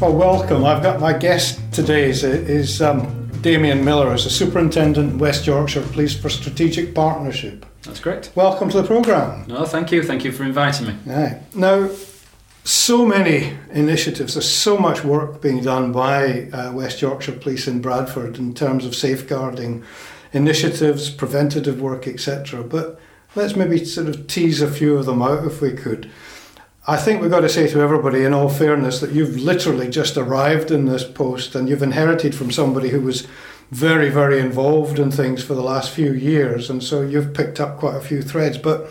Well, welcome. I've got my guest today is, is um, Damien Miller, as a superintendent in West Yorkshire Police for Strategic Partnership. That's correct. Welcome to the programme. No, thank you. Thank you for inviting me. Right. Now, so many initiatives, there's so much work being done by uh, West Yorkshire Police in Bradford in terms of safeguarding initiatives, preventative work, etc. But let's maybe sort of tease a few of them out if we could. I think we've got to say to everybody, in all fairness, that you've literally just arrived in this post and you've inherited from somebody who was very, very involved in things for the last few years. And so you've picked up quite a few threads. But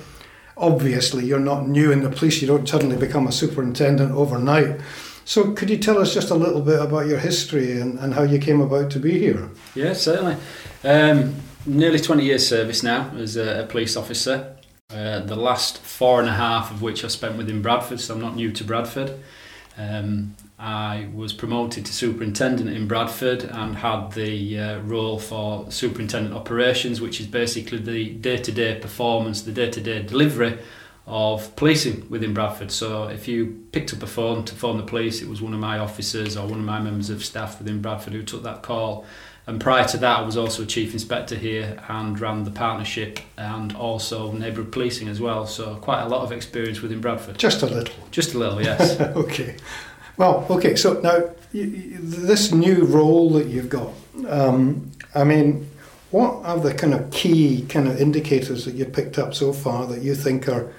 obviously, you're not new in the police. You don't suddenly become a superintendent overnight. So could you tell us just a little bit about your history and, and how you came about to be here? Yeah, certainly. Um, nearly 20 years service now as a, a police officer. Uh, the last four and a half of which I spent within Bradford, so I'm not new to Bradford. Um, I was promoted to superintendent in Bradford and had the uh, role for superintendent operations, which is basically the day to day performance, the day to day delivery of policing within Bradford. So if you picked up a phone to phone the police, it was one of my officers or one of my members of staff within Bradford who took that call and prior to that, I was also a chief inspector here and ran the partnership and also neighbourhood policing as well. So quite a lot of experience within Bradford. Just a little. Just a little, yes. okay. Well, okay. So now you, you, this new role that you've got. Um, I mean, what are the kind of key kind of indicators that you've picked up so far that you think are,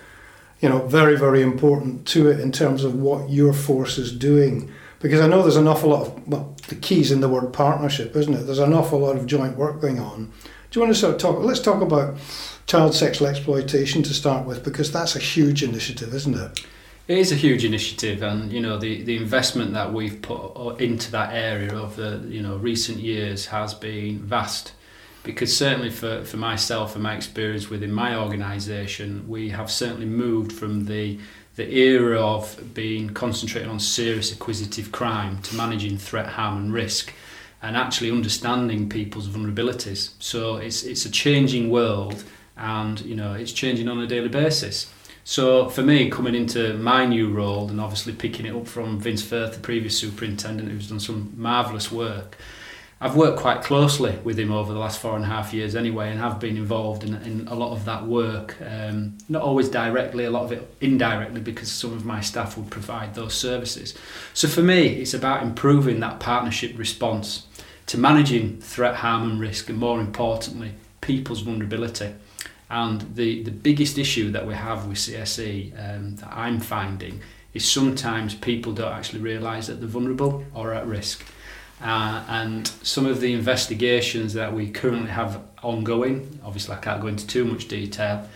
you know, very very important to it in terms of what your force is doing? Because I know there's an awful lot of, well, the key's in the word partnership, isn't it? There's an awful lot of joint work going on. Do you want to sort of talk, let's talk about child sexual exploitation to start with, because that's a huge initiative, isn't it? It is a huge initiative, and you know the, the investment that we've put into that area over you know recent years has been vast. Because certainly for, for myself and my experience within my organisation, we have certainly moved from the the era of being concentrated on serious acquisitive crime to managing threat, harm, and risk, and actually understanding people's vulnerabilities. So it's it's a changing world, and you know it's changing on a daily basis. So for me, coming into my new role and obviously picking it up from Vince Firth, the previous superintendent, who's done some marvellous work, I've worked quite closely with him over the last four and a half years anyway, and have been involved in, in a lot of that work. Um, not always directly, a lot of it indirectly, because some of my staff would provide those services. So for me, it's about improving that partnership response to managing threat, harm, and risk, and more importantly, people's vulnerability. And the, the biggest issue that we have with CSE um, that I'm finding is sometimes people don't actually realise that they're vulnerable or at risk. Uh, and some of the investigations that we currently have ongoing, obviously I can't go into too much detail,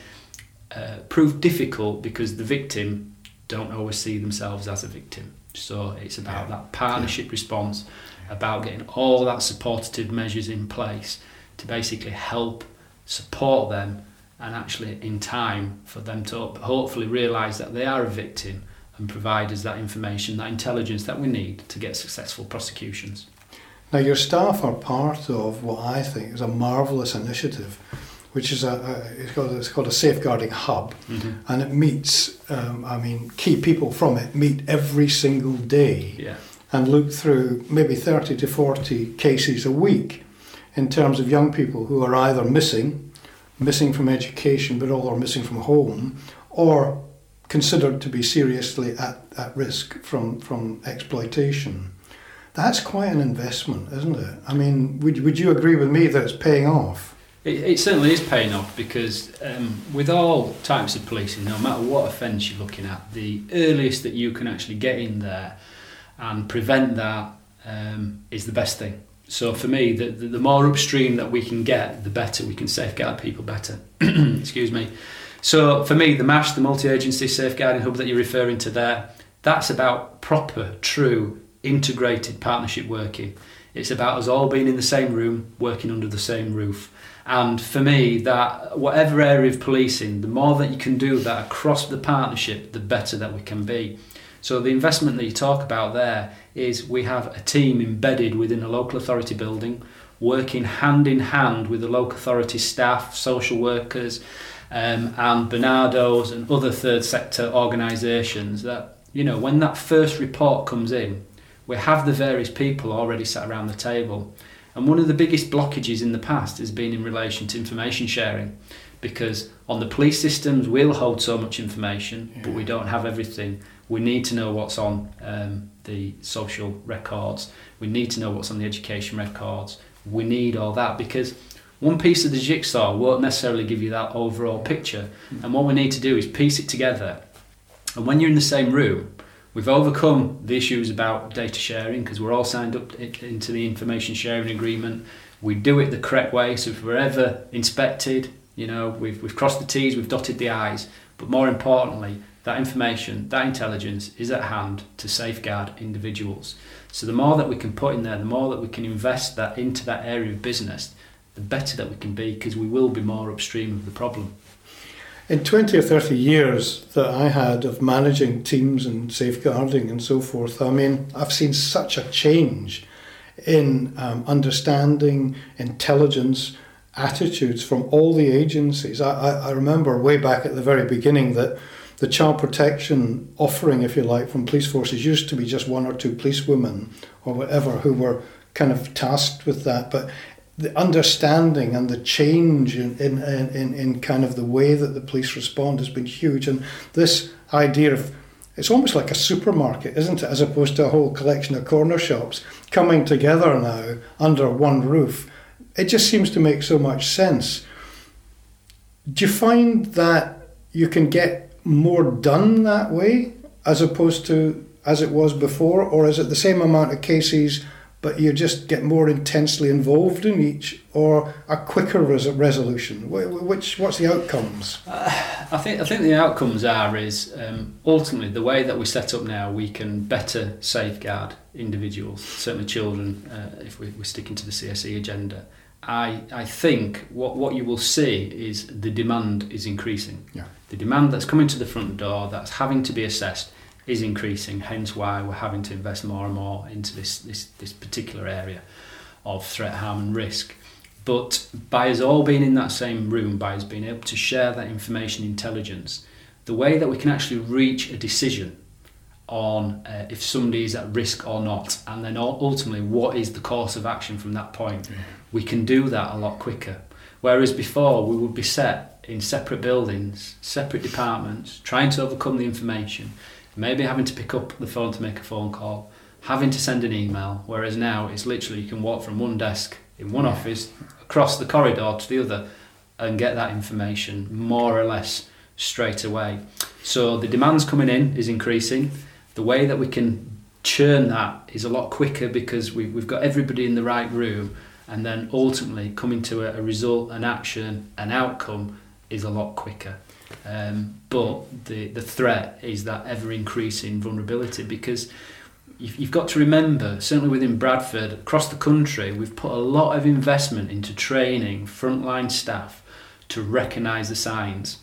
uh, prove difficult because the victim don't always see themselves as a victim. So it's about yeah. that partnership yeah. response, about getting all that supportive measures in place to basically help support them and actually in time for them to hopefully realise that they are a victim and provide us that information, that intelligence that we need to get successful prosecutions. Now, your staff are part of what I think is a marvellous initiative, which is a, a it's, called, it's called a safeguarding hub, mm-hmm. and it meets. Um, I mean, key people from it meet every single day, yeah. and look through maybe thirty to forty cases a week, in terms of young people who are either missing, missing from education, but all are missing from home, or considered to be seriously at, at risk from, from exploitation. That's quite an investment, isn't it? I mean, would, would you agree with me that it's paying off? It, it certainly is paying off because um, with all types of policing, no matter what offence you're looking at, the earliest that you can actually get in there and prevent that um, is the best thing. So for me, the, the, the more upstream that we can get, the better we can safeguard people better. Excuse me. So for me, the MASH, the multi-agency safeguarding hub that you're referring to there, that's about proper, true integrated partnership working. It's about us all being in the same room, working under the same roof. And for me, that whatever area of policing, the more that you can do that across the partnership, the better that we can be. So the investment that you talk about there is we have a team embedded within a local authority building, working hand in hand with the local authority staff, social workers, um, and Barnardo's and other third sector organisations. That you know, when that first report comes in, we have the various people already sat around the table. And one of the biggest blockages in the past has been in relation to information sharing because on the police systems we'll hold so much information yeah. but we don't have everything we need to know what's on um, the social records we need to know what's on the education records we need all that because one piece of the jigsaw won't necessarily give you that overall picture. And what we need to do is piece it together. And when you're in the same room we've overcome the issues about data sharing because we're all signed up into the information sharing agreement. We do it the correct way so if we're ever inspected you know, we've, we've crossed the T's, we've dotted the I's, but more importantly, that information, that intelligence is at hand to safeguard individuals. So the more that we can put in there, the more that we can invest that into that area of business, the better that we can be because we will be more upstream of the problem. In 20 or 30 years that I had of managing teams and safeguarding and so forth, I mean, I've seen such a change in um, understanding, intelligence, attitudes from all the agencies. I, I, I remember way back at the very beginning that the child protection offering, if you like, from police forces used to be just one or two policewomen or whatever who were kind of tasked with that. But the understanding and the change in, in, in, in kind of the way that the police respond has been huge. And this idea of it's almost like a supermarket, isn't it? As opposed to a whole collection of corner shops coming together now under one roof it just seems to make so much sense. Do you find that you can get more done that way as opposed to as it was before, or is it the same amount of cases, but you just get more intensely involved in each, or a quicker res- resolution? Which what's the outcomes? Uh, I think I think the outcomes are is um, ultimately the way that we set up now, we can better safeguard individuals, certainly children, uh, if we, we're sticking to the CSE agenda. I, I think what, what you will see is the demand is increasing. Yeah. The demand that's coming to the front door, that's having to be assessed, is increasing. Hence why we're having to invest more and more into this, this, this particular area of threat, harm, and risk. But by us all being in that same room, by us being able to share that information intelligence, the way that we can actually reach a decision on uh, if somebody is at risk or not, and then ultimately what is the course of action from that point. Yeah. We can do that a lot quicker. Whereas before, we would be set in separate buildings, separate departments, trying to overcome the information, maybe having to pick up the phone to make a phone call, having to send an email. Whereas now, it's literally you can walk from one desk in one office across the corridor to the other and get that information more or less straight away. So the demands coming in is increasing the way that we can churn that is a lot quicker because we've, we've got everybody in the right room and then ultimately coming to a, a result, an action, an outcome is a lot quicker. Um, but the, the threat is that ever increasing vulnerability because you've, you've got to remember, certainly within Bradford, across the country, we've put a lot of investment into training frontline staff to recognise the signs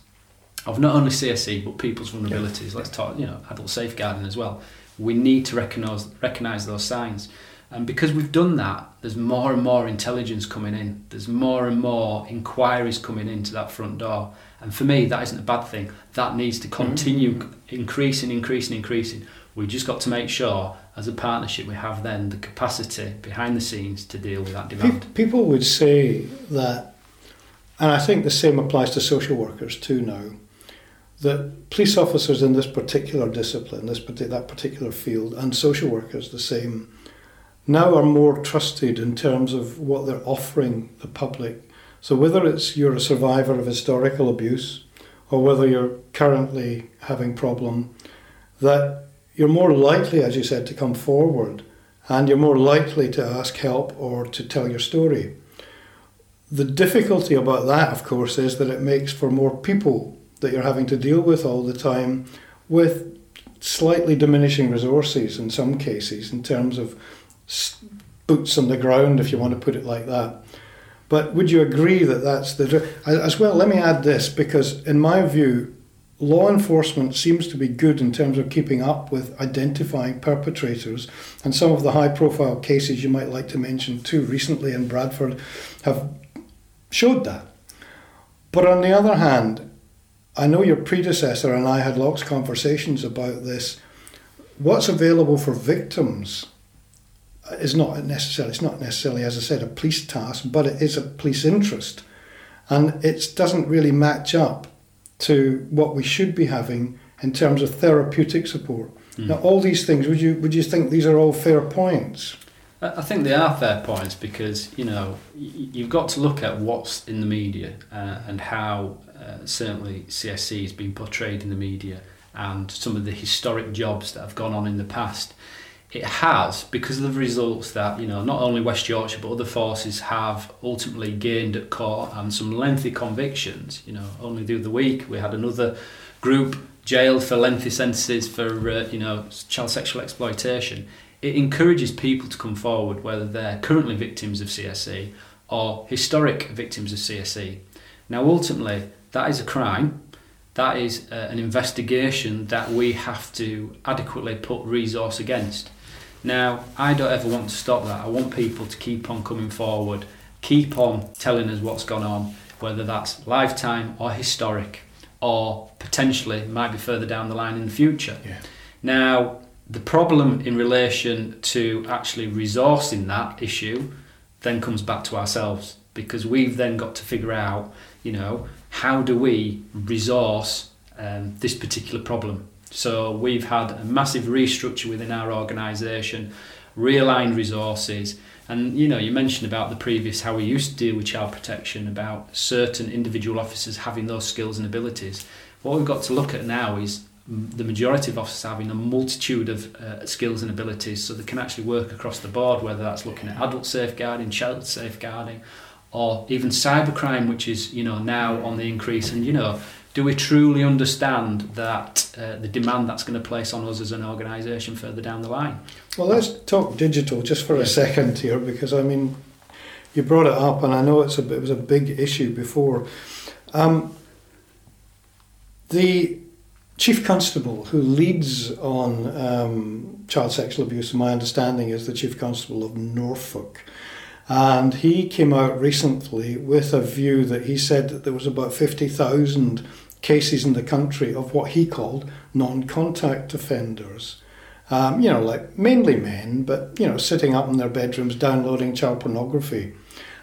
of not only CSE but people's vulnerabilities. Let's talk, you know, adult safeguarding as well. We need to recognise recognise those signs, and because we've done that, there's more and more intelligence coming in. There's more and more inquiries coming into that front door, and for me, that isn't a bad thing. That needs to continue mm-hmm. increasing, increasing, increasing. We just got to make sure, as a partnership, we have then the capacity behind the scenes to deal with that demand. People would say that, and I think the same applies to social workers too now that police officers in this particular discipline, this that particular field, and social workers the same, now are more trusted in terms of what they're offering the public. So whether it's you're a survivor of historical abuse, or whether you're currently having problem, that you're more likely, as you said, to come forward, and you're more likely to ask help or to tell your story. The difficulty about that, of course, is that it makes for more people that you're having to deal with all the time with slightly diminishing resources in some cases in terms of boots on the ground, if you want to put it like that. But would you agree that that's the. As well, let me add this because, in my view, law enforcement seems to be good in terms of keeping up with identifying perpetrators, and some of the high profile cases you might like to mention too, recently in Bradford, have showed that. But on the other hand, I know your predecessor and I had lots of conversations about this. What's available for victims is not necessarily it's not necessarily as I said a police task, but it is a police interest, and it doesn't really match up to what we should be having in terms of therapeutic support. Mm. Now, all these things would you would you think these are all fair points? I think they are fair points because you know you've got to look at what's in the media uh, and how uh, certainly CSE has been portrayed in the media and some of the historic jobs that have gone on in the past. It has because of the results that you know not only West Yorkshire but other forces have ultimately gained at court and some lengthy convictions. You know, only the other week we had another group jailed for lengthy sentences for uh, you know child sexual exploitation it encourages people to come forward, whether they're currently victims of CSE or historic victims of CSE. Now, ultimately, that is a crime. That is uh, an investigation that we have to adequately put resource against. Now, I don't ever want to stop that. I want people to keep on coming forward, keep on telling us what's gone on, whether that's lifetime or historic, or potentially might be further down the line in the future. Yeah. Now, the problem in relation to actually resourcing that issue then comes back to ourselves because we've then got to figure out, you know, how do we resource um, this particular problem. So we've had a massive restructure within our organisation, realigned resources, and you know, you mentioned about the previous how we used to deal with child protection, about certain individual officers having those skills and abilities. What we've got to look at now is the majority of officers having a multitude of uh, skills and abilities so they can actually work across the board, whether that's looking at adult safeguarding, child safeguarding, or even cybercrime, which is you know now on the increase. And you know, do we truly understand that uh, the demand that's going to place on us as an organisation further down the line? Well, let's talk digital just for a second here, because I mean, you brought it up, and I know it's a, it was a big issue before. Um, the chief constable who leads on um, child sexual abuse, my understanding is the chief constable of Norfolk. And he came out recently with a view that he said that there was about 50,000 cases in the country of what he called non contact offenders. Um, you know, like mainly men, but, you know, sitting up in their bedrooms downloading child pornography.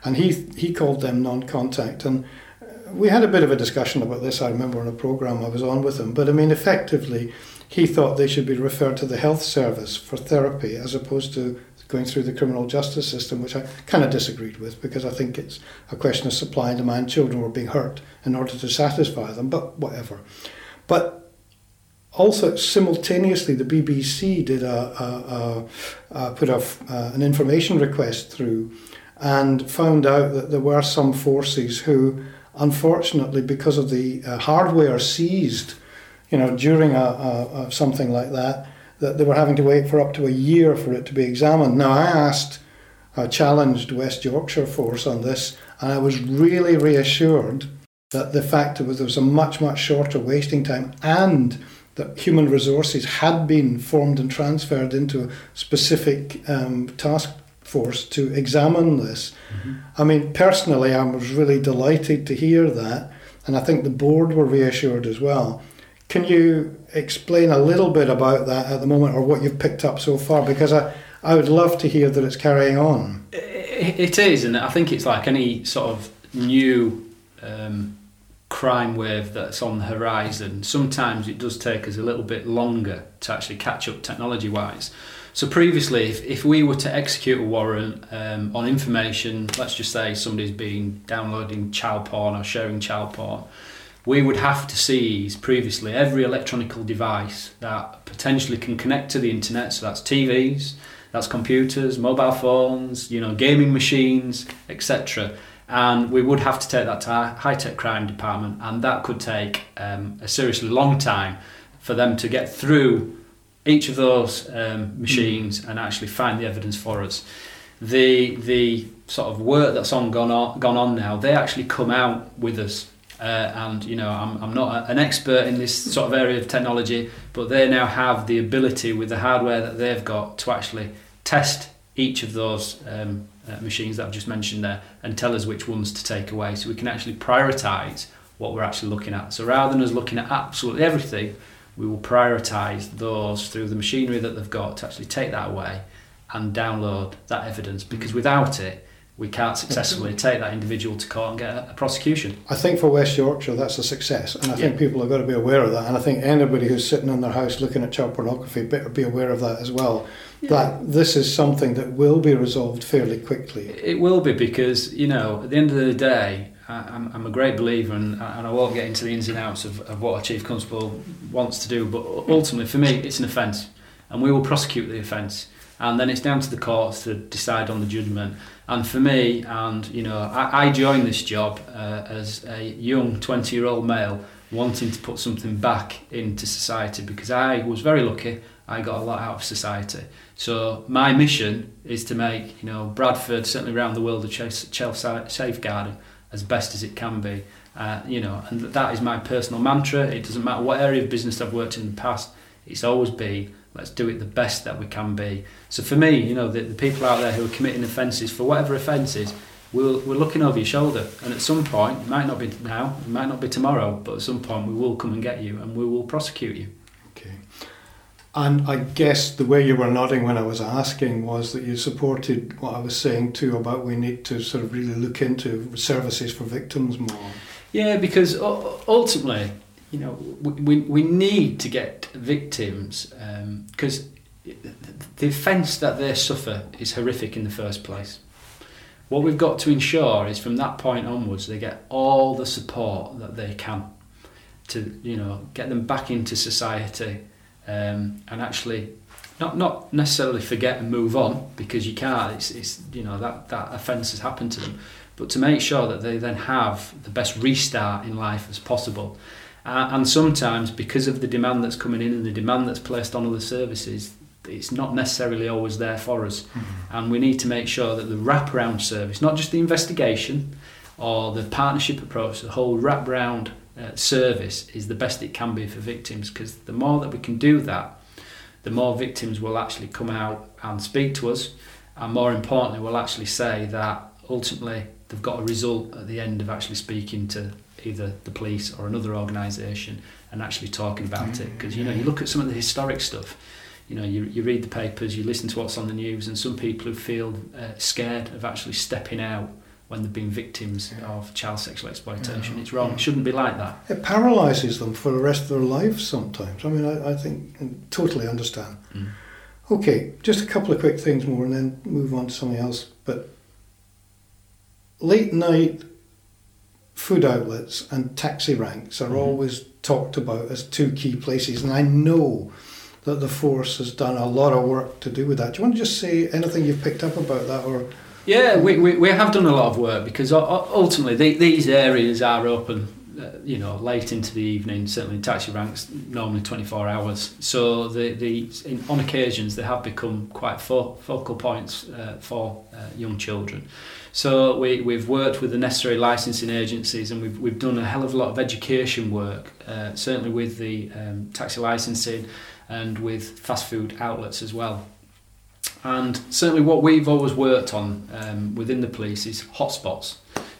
And he, he called them non contact. And we had a bit of a discussion about this, I remember, on a programme I was on with him. But I mean, effectively, he thought they should be referred to the health service for therapy as opposed to going through the criminal justice system, which I kind of disagreed with because I think it's a question of supply and demand. Children were being hurt in order to satisfy them, but whatever. But also simultaneously, the BBC did a, a, a, a put a, an information request through and found out that there were some forces who unfortunately, because of the uh, hardware seized, you know, during a, something like that, that they were having to wait for up to a year for it to be examined. Now, I asked, I challenged West Yorkshire Force on this, and I was really reassured that the fact that there was a much, much shorter waiting time and that human resources had been formed and transferred into a specific um, task force to examine this. Mm-hmm. I mean, personally, I was really delighted to hear that, and I think the board were reassured as well. Can you explain a little bit about that at the moment, or what you've picked up so far? Because I, I would love to hear that it's carrying on. It is, and I think it's like any sort of new um, crime wave that's on the horizon. Sometimes it does take us a little bit longer to actually catch up technology wise. So previously, if, if we were to execute a warrant um, on information, let's just say somebody's been downloading child porn or sharing child porn, we would have to seize previously every electronical device that potentially can connect to the internet. So that's TVs, that's computers, mobile phones, you know, gaming machines, etc. And we would have to take that to our high tech crime department, and that could take um, a seriously long time for them to get through each of those um, machines and actually find the evidence for us. The the sort of work that's on gone on gone on now, they actually come out with us. Uh, and you know, I'm, I'm not an expert in this sort of area of technology, but they now have the ability with the hardware that they've got to actually test each of those um, uh, machines that I've just mentioned there and tell us which ones to take away, so we can actually prioritize what we're actually looking at. So rather than us looking at absolutely everything, we will prioritise those through the machinery that they've got to actually take that away and download that evidence because without it, we can't successfully take that individual to court and get a, a prosecution. I think for West Yorkshire that's a success, and I think people have got to be aware of that. And I think anybody who's sitting in their house looking at child pornography better be aware of that as well. That this is something that will be resolved fairly quickly. It will be because, you know, at the end of the day, I- I'm, I'm a great believer, and, and I won't get into the ins and outs of, of what a chief constable wants to do, but ultimately, for me, it's an offence, and we will prosecute the offence, and then it's down to the courts to decide on the judgment. And for me, and you know, I, I joined this job uh, as a young 20 year old male wanting to put something back into society because I was very lucky. I got a lot out of society. So my mission is to make you know Bradford, certainly around the world, child child safeguarding as best as it can be. Uh, you know, and that is my personal mantra. It doesn't matter what area of business I've worked in the past. It's always been let's do it the best that we can be. So for me, you know, the, the people out there who are committing offences for whatever offences, we'll, we're looking over your shoulder. And at some point, it might not be now, it might not be tomorrow, but at some point we will come and get you and we will prosecute you. Okay. And I guess the way you were nodding when I was asking was that you supported what I was saying too about we need to sort of really look into services for victims more. Yeah, because ultimately, you know, we, we, need to get victims because the offence that they suffer is horrific in the first place. What we've got to ensure is from that point onwards they get all the support that they can to you know get them back into society um, and actually not not necessarily forget and move on because you can't it's, it's you know that that offence has happened to them but to make sure that they then have the best restart in life as possible uh, and sometimes because of the demand that's coming in and the demand that's placed on other services it's not necessarily always there for us. And we need to make sure that the wraparound service not just the investigation or the partnership approach the whole wraparound uh, service is the best it can be for victims because the more that we can do that the more victims will actually come out and speak to us and more importantly will actually say that ultimately they've got a result at the end of actually speaking to either the police or another organisation and actually talking about it because you know you look at some of the historic stuff you know you, you read the papers you listen to what's on the news and some people who feel uh, scared of actually stepping out when they've been victims of child sexual exploitation Yeah. it's wrong it shouldn't be like that It paralyses them for the rest of their lives sometimes. I mean, I, I think I totally understand. Mm. Okay, just a couple of quick things more and then move on to something else. But late night food outlets and taxi ranks are Mhm. always talked about as two key places, and I know that the force has done a lot of work to do with that. Do you want to just say anything you've picked up about that, or Yeah, we, we, we have done a lot of work because ultimately the, these areas are open, you know, late into the evening. Certainly, taxi ranks normally twenty four hours. So the the in, on occasions they have become quite fo- focal points uh, for uh, young children. So we we've worked with the necessary licensing agencies and we've we've done a hell of a lot of education work. Uh, certainly with the um, taxi licensing and with fast food outlets as well. And certainly, what we've always worked on um, within the police is hotspots.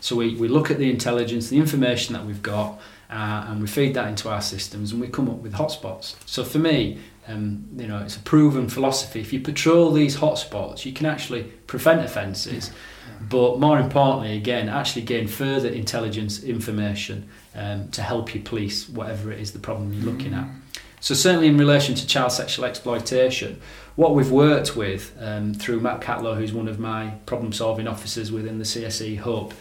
So we, we look at the intelligence, the information that we've got, uh, and we feed that into our systems, and we come up with hotspots. So for me, um, you know, it's a proven philosophy. If you patrol these hotspots, you can actually prevent offences, but more importantly, again, actually gain further intelligence information um, to help you police whatever it is the problem you're looking at. So certainly in relation to child sexual exploitation, what we've worked with um, through Matt Catlow, who's one of my problem-solving officers within the CSE hub,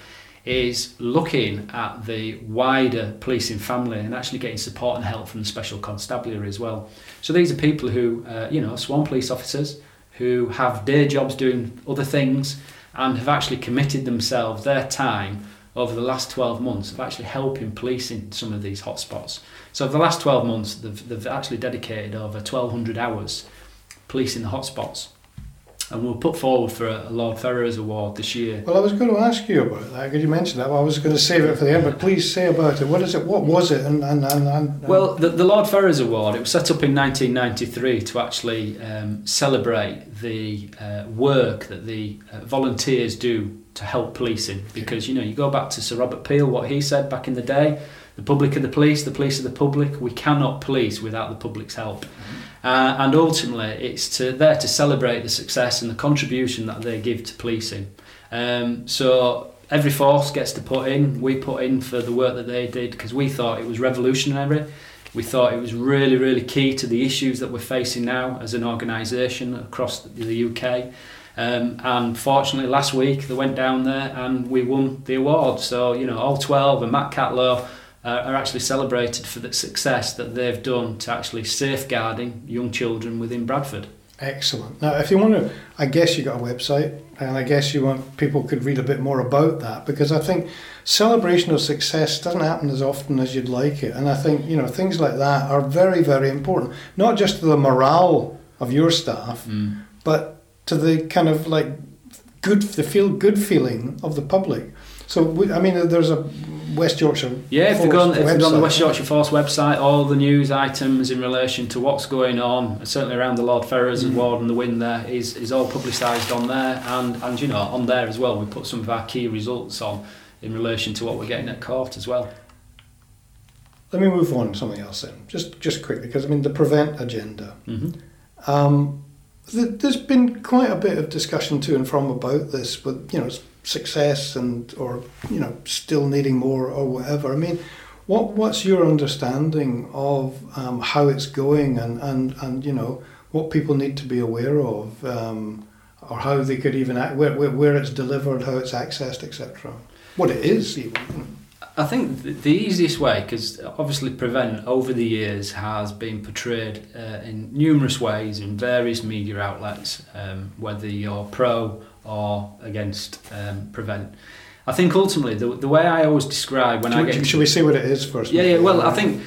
is looking at the wider policing family and actually getting support and help from the special constabulary as well. So these are people who, uh, you know, sworn police officers who have day jobs doing other things and have actually committed themselves their time over the last 12 months of actually helping policing some of these hotspots. So over the last 12 months, they've, they've actually dedicated over 1,200 hours policing the hotspots. And we'll put forward for a Lord Ferrers Award this year. Well, I was going to ask you about that because you mention that. Well, I was going to save it for the end, but please say about it. What is it? What was it? And and and, and Well, the, the Lord Ferrers Award, it was set up in 1993 to actually um, celebrate the uh, work that the uh, volunteers do to help policing. Because, you know, you go back to Sir Robert Peel, what he said back in the day, the public are the police, the police are the public. We cannot police without the public's help. Uh, and ultimately, it's to there to celebrate the success and the contribution that they give to policing. Um, so every force gets to put in. We put in for the work that they did because we thought it was revolutionary. We thought it was really, really key to the issues that we're facing now as an organisation across the UK. Um, and fortunately, last week they went down there and we won the award. So, you know, all 12 and Matt Catlow are actually celebrated for the success that they've done to actually safeguarding young children within Bradford. Excellent. Now, if you want to, I guess you got a website, and I guess you want people could read a bit more about that because I think celebration of success doesn't happen as often as you'd like it, and I think you know things like that are very, very important, not just to the morale of your staff, mm. but to the kind of like good, the feel good feeling of the public. So I mean, there's a West Yorkshire. Yeah, if they go on, if they go on the West Yorkshire Force website, all the news items in relation to what's going on, certainly around the Lord Ferrers mm. Award and the win there, is is all publicised on there, and and you know on there as well. We put some of our key results on in relation to what we're getting at court as well. Let me move on to something else then, just just quickly, because I mean the prevent agenda. Mm-hmm. Um, there's been quite a bit of discussion to and from about this, but you know success and or you know still needing more or whatever. I mean, what what's your understanding of um, how it's going and, and and you know what people need to be aware of um, or how they could even act, where, where, where it's delivered, how it's accessed, etc. What it is even. I think the easiest way, because obviously Prevent over the years has been portrayed uh, in numerous ways in various media outlets, um, whether you're pro or against um, prevent. I think ultimately the, the way I always describe when should I get should we see what it is first? Yeah, yeah. Well, I think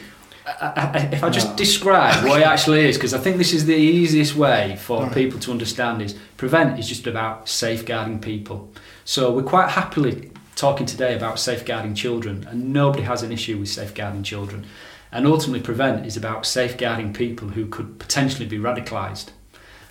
I, I, if I just describe what it actually is, because I think this is the easiest way for right. people to understand is prevent is just about safeguarding people. So we're quite happily talking today about safeguarding children, and nobody has an issue with safeguarding children. And ultimately, prevent is about safeguarding people who could potentially be radicalised.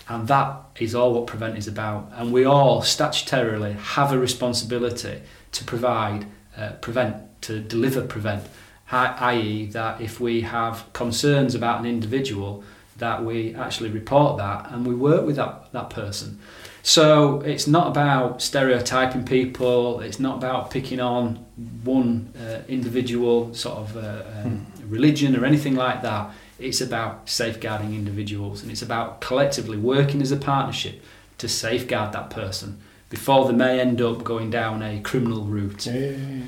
And that is all what Prevent is about. And we all statutorily have a responsibility to provide, uh, prevent, to deliver Prevent, i.e., that if we have concerns about an individual, that we actually report that and we work with that, that person. So it's not about stereotyping people, it's not about picking on one uh, individual sort of uh, um, hmm. religion or anything like that it's about safeguarding individuals and it's about collectively working as a partnership to safeguard that person before they may end up going down a criminal route. Yeah, yeah, yeah.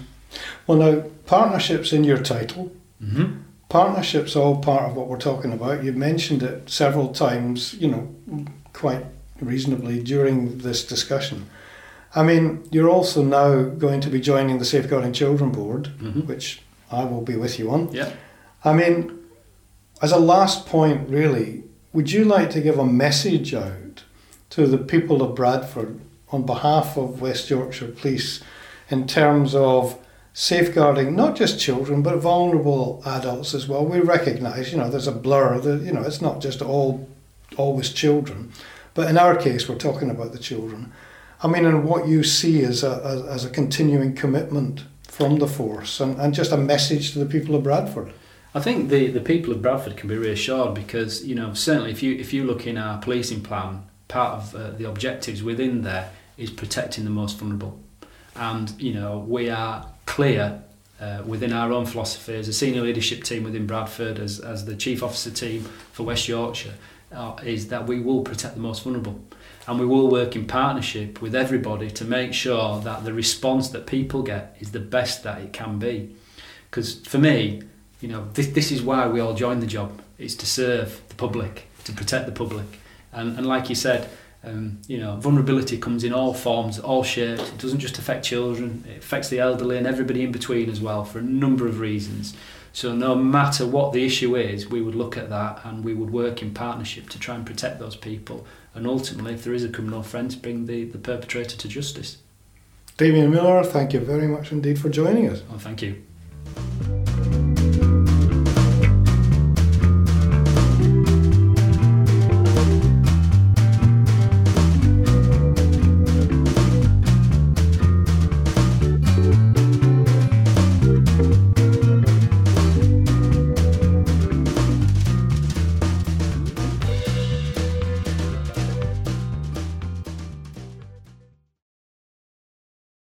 Well, now, partnerships in your title. Mm-hmm. Partnerships all part of what we're talking about. You've mentioned it several times, you know, quite reasonably during this discussion. I mean, you're also now going to be joining the Safeguarding Children Board, mm-hmm. which I will be with you on. Yeah. I mean, as a last point, really, would you like to give a message out to the people of Bradford on behalf of West Yorkshire Police in terms of safeguarding not just children but vulnerable adults as well? We recognise, you know, there's a blur. That you know, it's not just all always children, but in our case, we're talking about the children. I mean, and what you see as a as a continuing commitment from the force, and, and just a message to the people of Bradford. I think the, the people of Bradford can be reassured because you know certainly if you if you look in our policing plan, part of uh, the objectives within there is protecting the most vulnerable, and you know we are clear uh, within our own philosophy as a senior leadership team within Bradford, as as the chief officer team for West Yorkshire, uh, is that we will protect the most vulnerable, and we will work in partnership with everybody to make sure that the response that people get is the best that it can be, because for me you know, this, this is why we all join the job. It's to serve the public, to protect the public. And, and like you said, um, you know, vulnerability comes in all forms, all shapes. It doesn't just affect children, it affects the elderly and everybody in between as well for a number of reasons. So no matter what the issue is, we would look at that and we would work in partnership to try and protect those people. And ultimately, if there is a criminal offence, bring the, the perpetrator to justice. Damien Miller, thank you very much indeed for joining us. Oh, thank you.